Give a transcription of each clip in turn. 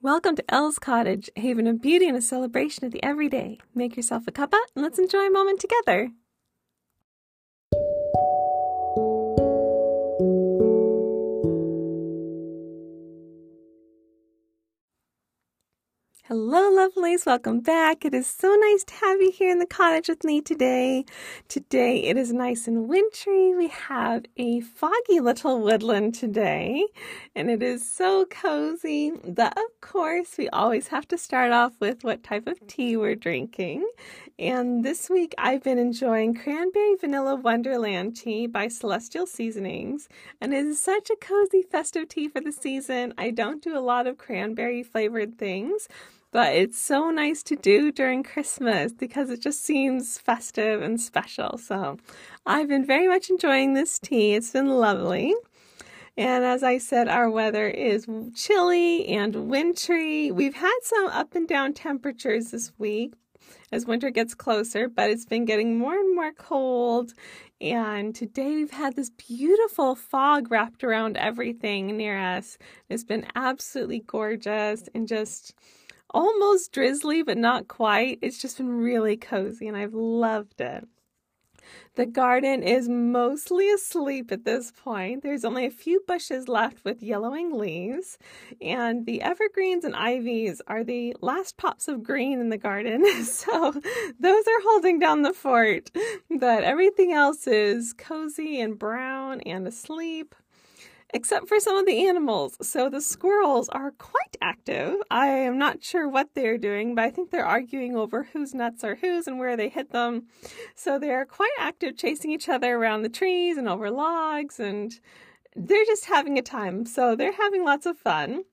Welcome to Elle's Cottage, a haven of beauty and a celebration of the everyday. Make yourself a cuppa and let's enjoy a moment together. Hello, lovelies. Welcome back. It is so nice to have you here in the cottage with me today. Today it is nice and wintry. We have a foggy little woodland today, and it is so cozy. But of course, we always have to start off with what type of tea we're drinking. And this week I've been enjoying Cranberry Vanilla Wonderland tea by Celestial Seasonings, and it is such a cozy festive tea for the season. I don't do a lot of cranberry flavored things but it's so nice to do during Christmas because it just seems festive and special. So I've been very much enjoying this tea. It's been lovely. And as I said, our weather is chilly and wintry. We've had some up and down temperatures this week as winter gets closer, but it's been getting more and more cold. And today we've had this beautiful fog wrapped around everything near us. It's been absolutely gorgeous and just almost drizzly, but not quite. It's just been really cozy and I've loved it. The garden is mostly asleep at this point. There's only a few bushes left with yellowing leaves, and the evergreens and ivies are the last pops of green in the garden. So those are holding down the fort, but everything else is cozy and brown and asleep except for some of the animals. So the squirrels are quite active. I am not sure what they're doing, but I think they're arguing over whose nuts are whose and where they hit them. So they're quite active chasing each other around the trees and over logs and they're just having a time. So they're having lots of fun.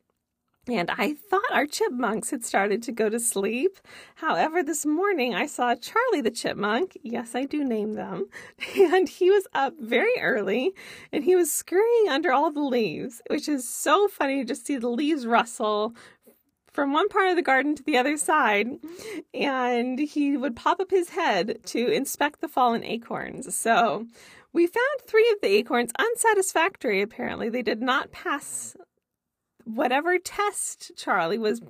And I thought our chipmunks had started to go to sleep. However, this morning I saw Charlie the chipmunk. Yes, I do name them. And he was up very early and he was scurrying under all the leaves, which is so funny to just see the leaves rustle from one part of the garden to the other side. And he would pop up his head to inspect the fallen acorns. So we found three of the acorns unsatisfactory, apparently. They did not pass whatever test Charlie was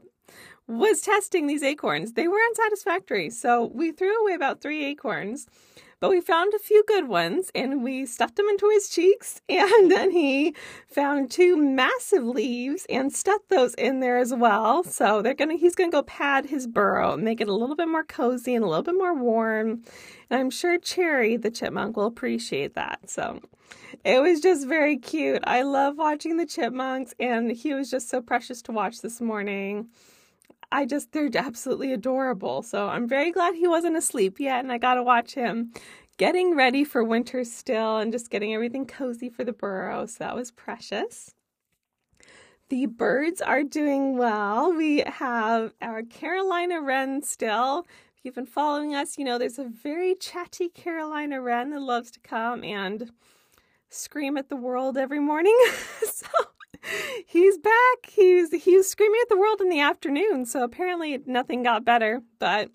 was testing these acorns, they were unsatisfactory. So we threw away about three acorns, but we found a few good ones and we stuffed them into his cheeks. And then he found two massive leaves and stuffed those in there as well. So they're gonna he's gonna go pad his burrow, and make it a little bit more cozy and a little bit more warm. And I'm sure Cherry the chipmunk will appreciate that. So it was just very cute. I love watching the chipmunks, and he was just so precious to watch this morning. I just, they're absolutely adorable. So I'm very glad he wasn't asleep yet, and I got to watch him getting ready for winter still and just getting everything cozy for the burrow. So that was precious. The birds are doing well. We have our Carolina wren still. If you've been following us, you know there's a very chatty Carolina wren that loves to come and scream at the world every morning. so he's back. He's he's screaming at the world in the afternoon. So apparently nothing got better, but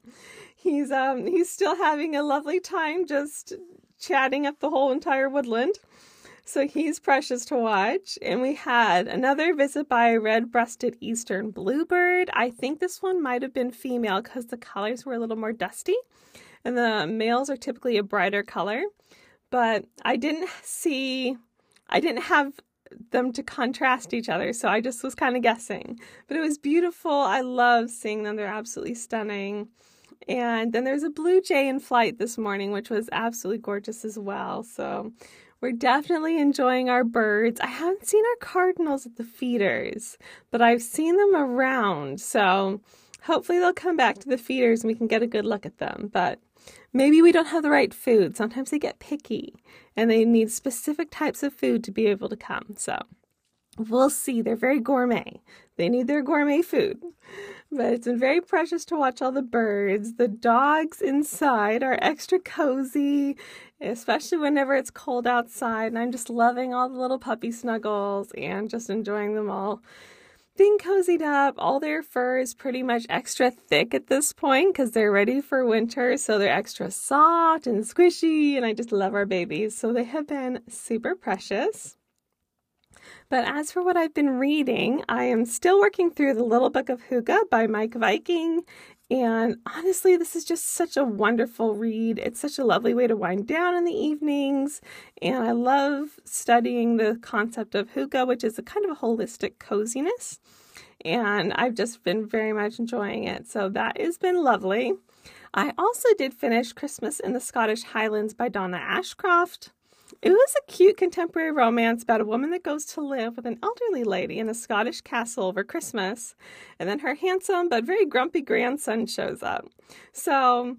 he's um he's still having a lovely time just chatting up the whole entire woodland. So he's precious to watch. And we had another visit by a red breasted eastern bluebird. I think this one might have been female because the colors were a little more dusty. And the males are typically a brighter color but I didn't see, I didn't have them to contrast each other. So I just was kind of guessing. But it was beautiful. I love seeing them. They're absolutely stunning. And then there's a blue jay in flight this morning, which was absolutely gorgeous as well. So we're definitely enjoying our birds. I haven't seen our cardinals at the feeders, but I've seen them around. So hopefully they'll come back to the feeders and we can get a good look at them. But Maybe we don't have the right food. Sometimes they get picky and they need specific types of food to be able to come. So we'll see. They're very gourmet. They need their gourmet food. But it's been very precious to watch all the birds. The dogs inside are extra cozy, especially whenever it's cold outside. And I'm just loving all the little puppy snuggles and just enjoying them all being cozied up. All their fur is pretty much extra thick at this point because they're ready for winter. So they're extra soft and squishy. And I just love our babies. So they have been super precious. But as for what I've been reading, I am still working through The Little Book of Hygge by Meik Wiking. And honestly, this is just such a wonderful read. It's such a lovely way to wind down in the evenings. And I love studying the concept of hygge, which is a kind of a holistic coziness. And I've just been very much enjoying it. So that has been lovely. I also did finish Christmas in the Scottish Highlands by Donna Ashcroft. It was a cute contemporary romance about a woman that goes to live with an elderly lady in a Scottish castle over Christmas, and then her handsome but very grumpy grandson shows up. So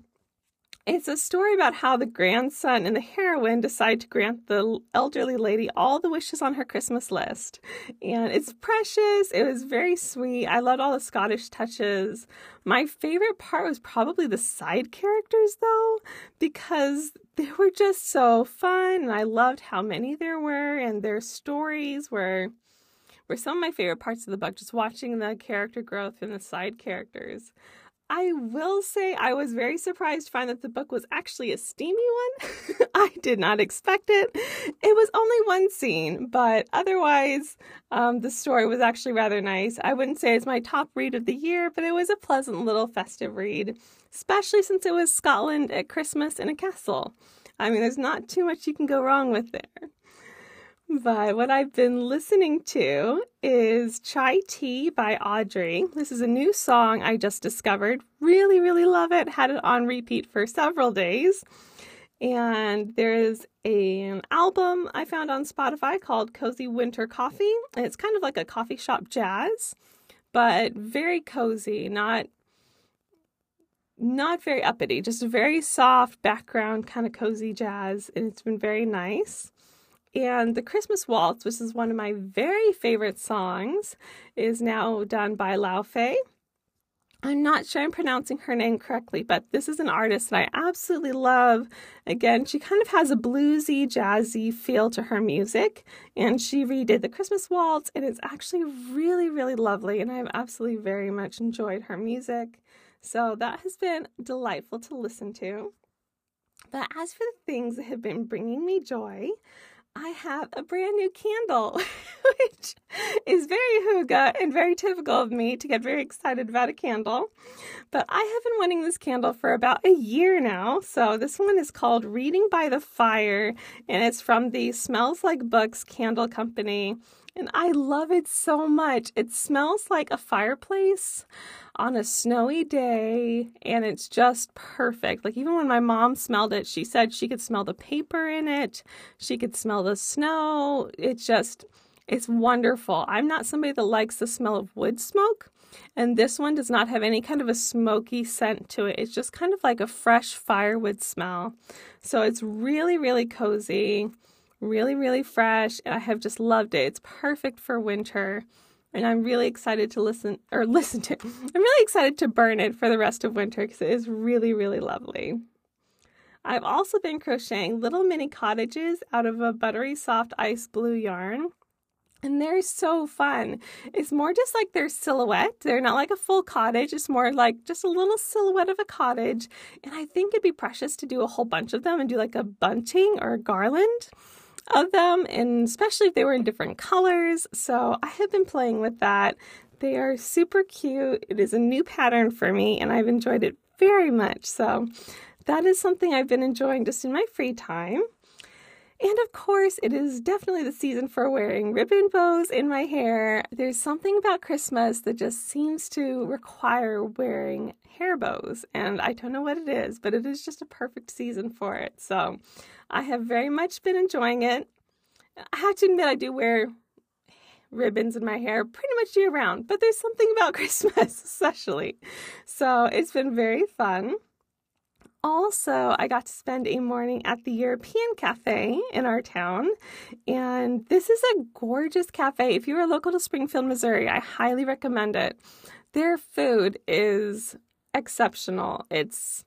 it's a story about how the grandson and the heroine decide to grant the elderly lady all the wishes on her Christmas list. And it's precious. It was very sweet. I loved all the Scottish touches. My favorite part was probably the side characters, though, because they were just so fun. And I loved how many there were, and their stories were were some of my favorite parts of the book, just watching the character growth and the side characters. I will say I was very surprised to find that the book was actually a steamy one. I did not expect it. It was only one scene, but otherwise, um, the story was actually rather nice. I wouldn't say it's my top read of the year, but it was a pleasant little festive read, especially since it was Scotland at Christmas in a castle. I mean, there's not too much you can go wrong with there. But what I've been listening to is Chai Tea by Audrey. This is a new song I just discovered. Really, really love it. Had it on repeat for several days. And there is a, an album I found on Spotify called Cozy Winter Coffee. And it's kind of like a coffee shop jazz, but very cozy, not not very uppity, just a very soft background kind of cozy jazz. And it's been very nice. And the Christmas Waltz, which is one of my very favorite songs, is now done by Laufey. I'm not sure I'm pronouncing her name correctly, but this is an artist that I absolutely love. Again, she kind of has a bluesy, jazzy feel to her music, and she redid the Christmas Waltz, and it's actually really, really lovely, and I've absolutely very much enjoyed her music. So that has been delightful to listen to. But as for the things that have been bringing me joy, I have a brand new candle, which is very hygge and very typical of me to get very excited about a candle. But I have been wanting this candle for about a year now. So this one is called Reading by the Fire, and it's from the Smells Like Books Candle Company. And I love it so much. It smells like a fireplace on a snowy day, and it's just perfect. Like, even when my mom smelled it, she said she could smell the paper in it, she could smell the snow. It's just, it's wonderful. I'm not somebody that likes the smell of wood smoke, and this one does not have any kind of a smoky scent to it. It's just kind of like a fresh firewood smell. So, it's really, really cozy really, really fresh. I have just loved it. It's perfect for winter. And I'm really excited to listen or listen to. I'm really excited to burn it for the rest of winter because it is really, really lovely. I've also been crocheting little mini cottages out of a buttery soft ice blue yarn. And they're so fun. It's more just like their silhouette. They're not like a full cottage. It's more like just a little silhouette of a cottage. And I think it'd be precious to do a whole bunch of them and do like a bunting or a garland of them, and especially if they were in different colors. So I have been playing with that. They are super cute. It is a new pattern for me, and I've enjoyed it very much. So that is something I've been enjoying just in my free time. And of course, it is definitely the season for wearing ribbon bows in my hair. There's something about Christmas that just seems to require wearing hair bows, and I don't know what it is, but it is just a perfect season for it. So I have very much been enjoying it. I have to admit, I do wear ribbons in my hair pretty much year round, but there's something about Christmas, especially. So it's been very fun. Also, I got to spend a morning at the European Cafe in our town, and this is a gorgeous cafe. If you are local to Springfield, Missouri, I highly recommend it. Their food is exceptional. It's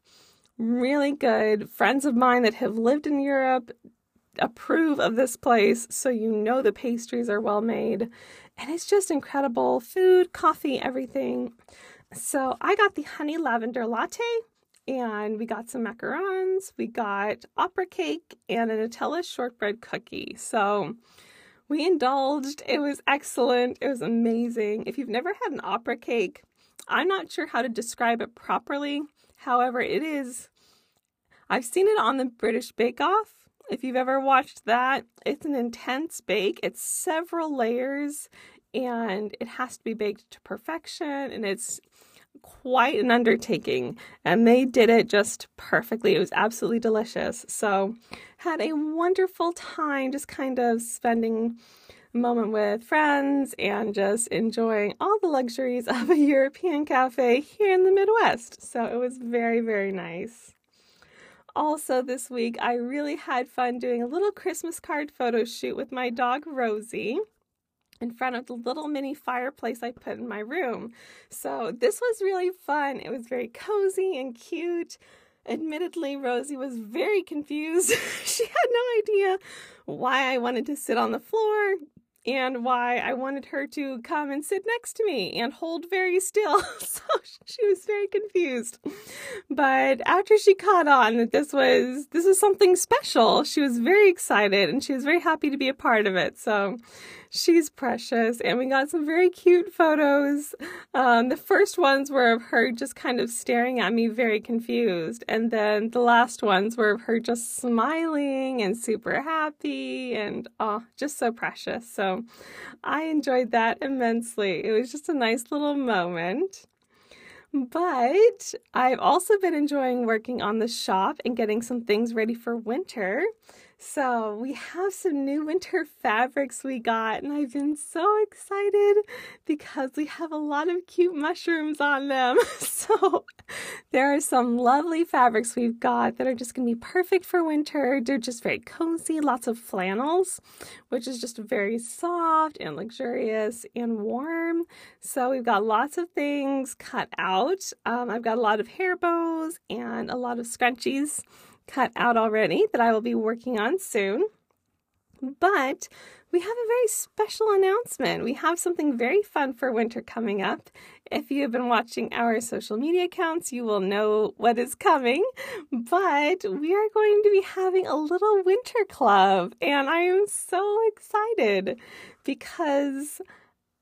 really good. Friends of mine that have lived in Europe approve of this place, so you know the pastries are well made. And it's just incredible food, coffee, everything. So I got the honey lavender latte and we got some macarons, we got opera cake, and a Nutella shortbread cookie. So we indulged. It was excellent. It was amazing. If you've never had an opera cake, I'm not sure how to describe it properly. However, it is. I've seen it on the British Bake Off. If you've ever watched that, it's an intense bake. It's several layers and it has to be baked to perfection and it's quite an undertaking and they did it just perfectly. It was absolutely delicious. So, had a wonderful time just kind of spending a moment with friends and just enjoying all the luxuries of a European cafe here in the Midwest. So, it was very, very nice. Also, this week, I really had fun doing a little Christmas card photo shoot with my dog Rosie in front of the little mini fireplace I put in my room. So this was really fun. It was very cozy and cute. Admittedly, Rosie was very confused. she had no idea why I wanted to sit on the floor and why I wanted her to come and sit next to me and hold very still. so she was very confused. But after she caught on that this was this was something special, she was very excited and she was very happy to be a part of it. So She's precious, and we got some very cute photos. Um, the first ones were of her just kind of staring at me, very confused, and then the last ones were of her just smiling and super happy, and oh, just so precious. So I enjoyed that immensely. It was just a nice little moment. But I've also been enjoying working on the shop and getting some things ready for winter. So, we have some new winter fabrics we got, and I've been so excited because we have a lot of cute mushrooms on them. so, there are some lovely fabrics we've got that are just going to be perfect for winter. They're just very cozy, lots of flannels, which is just very soft and luxurious and warm. So, we've got lots of things cut out. Um, I've got a lot of hair bows and a lot of scrunchies cut out already that I will be working on soon. But we have a very special announcement. We have something very fun for winter coming up. If you have been watching our social media accounts, you will know what is coming. But we are going to be having a little winter club, and I am so excited because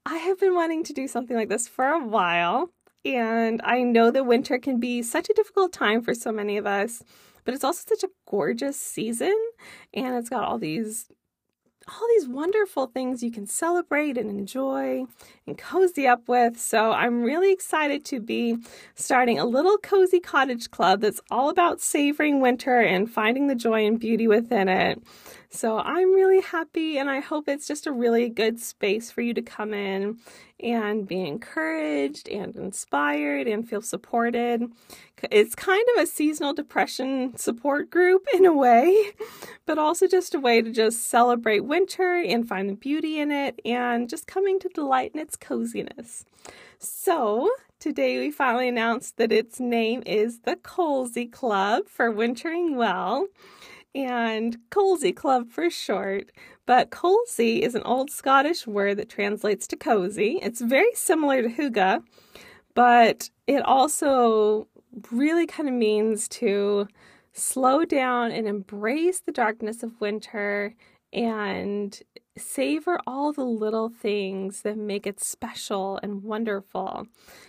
I have been wanting to do something like this for a while. And I know that winter can be such a difficult time for so many of us but it's also such a gorgeous season and it's got all these all these wonderful things you can celebrate and enjoy and cozy up with. So I'm really excited to be starting a little cozy cottage club that's all about savoring winter and finding the joy and beauty within it. So I'm really happy, and I hope it's just a really good space for you to come in and be encouraged and inspired and feel supported. It's kind of a seasonal depression support group in a way, but also just a way to just celebrate winter and find the beauty in it and just coming to delight in its coziness. So, today we finally announced that its name is the Colsey Club for Wintering Well and Colsey Club for short. But colsey is an old Scottish word that translates to cozy. It's very similar to hygge, but it also really kind of means to slow down and embrace the darkness of winter and savor all the little things that make it special and wonderful.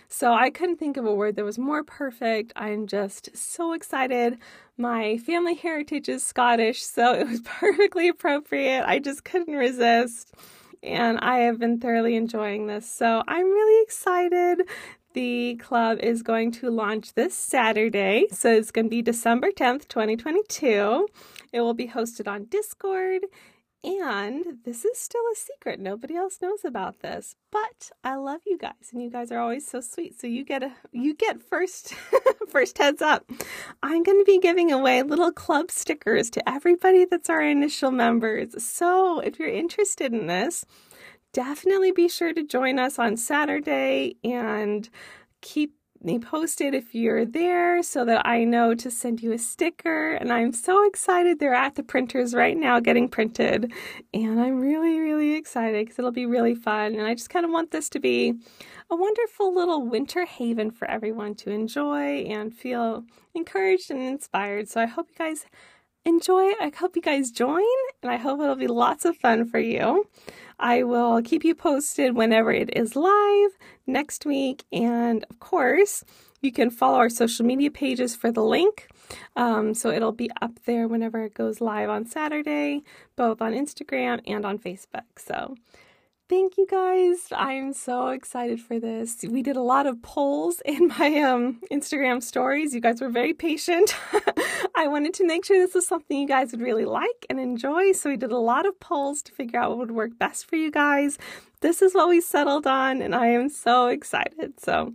So I couldn't think of a word that was more perfect. I'm just so excited. My family heritage is Scottish, so it was perfectly appropriate. I just couldn't resist. And I have been thoroughly enjoying this. So I'm really excited. The club is going to launch this Saturday. So it's going to be December 10th, 2022. It will be hosted on Discord and this is still a secret. Nobody else knows about this. But I love you guys and you guys are always so sweet. So you get a you get first first heads up. I'm going to be giving away little club stickers to everybody that's our initial members. So if you're interested in this, definitely be sure to join us on Saturday and keep me posted if you're there so that I know to send you a sticker. And I'm so excited. They're at the printers right now getting printed. And I'm really, really excited because it'll be really fun. And I just kind of want this to be a wonderful little winter haven for everyone to enjoy and feel encouraged and inspired. So I hope you guys enjoy. I hope you guys join, and I hope it'll be lots of fun for you. I will keep you posted whenever it is live next week. And of course, you can follow our social media pages for the link. Um, so it'll be up there whenever it goes live on Saturday, both on Instagram and on Facebook. So Thank you guys. I'm so excited for this. We did a lot of polls in my um, Instagram stories. You guys were very patient. I wanted to make sure this was something you guys would really like and enjoy. So we did a lot of polls to figure out what would work best for you guys. This is what we settled on, and I am so excited. So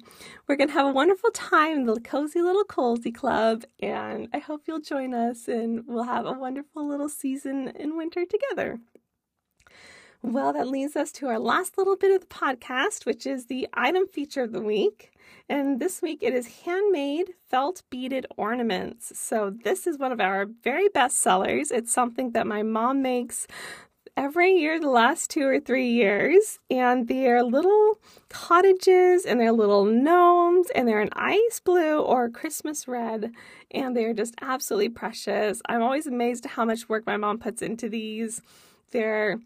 we're going to have a wonderful time in the Cozy Little Cozy Club, and I hope you'll join us and we'll have a wonderful little season in winter together. Well, that leads us to our last little bit of the podcast, which is the item feature of the week. And this week it is handmade felt beaded ornaments. So, this is one of our very best sellers. It's something that my mom makes every year the last two or three years. And they're little cottages and they're little gnomes and they're an ice blue or Christmas red. And they're just absolutely precious. I'm always amazed at how much work my mom puts into these. They're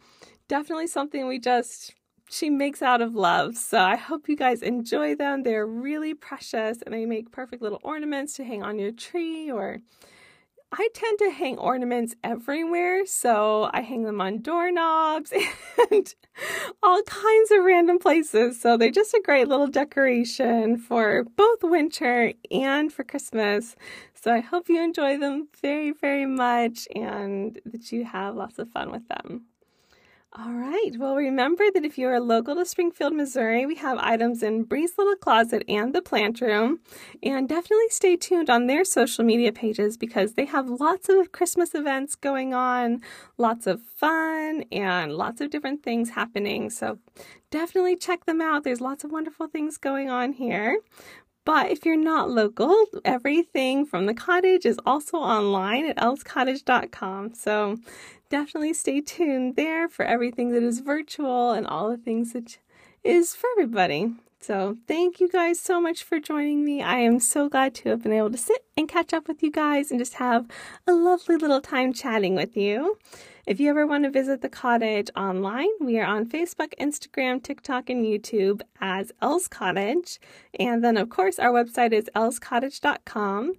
definitely something we just she makes out of love. So I hope you guys enjoy them. They're really precious and they make perfect little ornaments to hang on your tree or I tend to hang ornaments everywhere, so I hang them on doorknobs and all kinds of random places. So they're just a great little decoration for both winter and for Christmas. So I hope you enjoy them very, very much and that you have lots of fun with them. All right. Well, remember that if you are local to Springfield, Missouri, we have items in Bree's Little Closet and the Plant Room. And definitely stay tuned on their social media pages because they have lots of Christmas events going on, lots of fun, and lots of different things happening. So definitely check them out. There's lots of wonderful things going on here. But if you're not local, everything from the cottage is also online at elscottage.com. So definitely stay tuned there for everything that is virtual and all the things that is for everybody. So, thank you guys so much for joining me. I am so glad to have been able to sit and catch up with you guys and just have a lovely little time chatting with you. If you ever want to visit the cottage online, we are on Facebook, Instagram, TikTok, and YouTube as Els Cottage. And then, of course, our website is elscottage.com.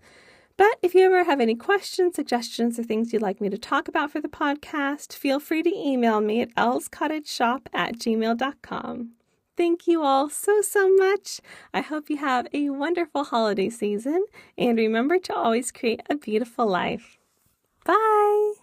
But if you ever have any questions, suggestions, or things you'd like me to talk about for the podcast, feel free to email me at elscottageshop at gmail.com. Thank you all so, so much. I hope you have a wonderful holiday season and remember to always create a beautiful life. Bye.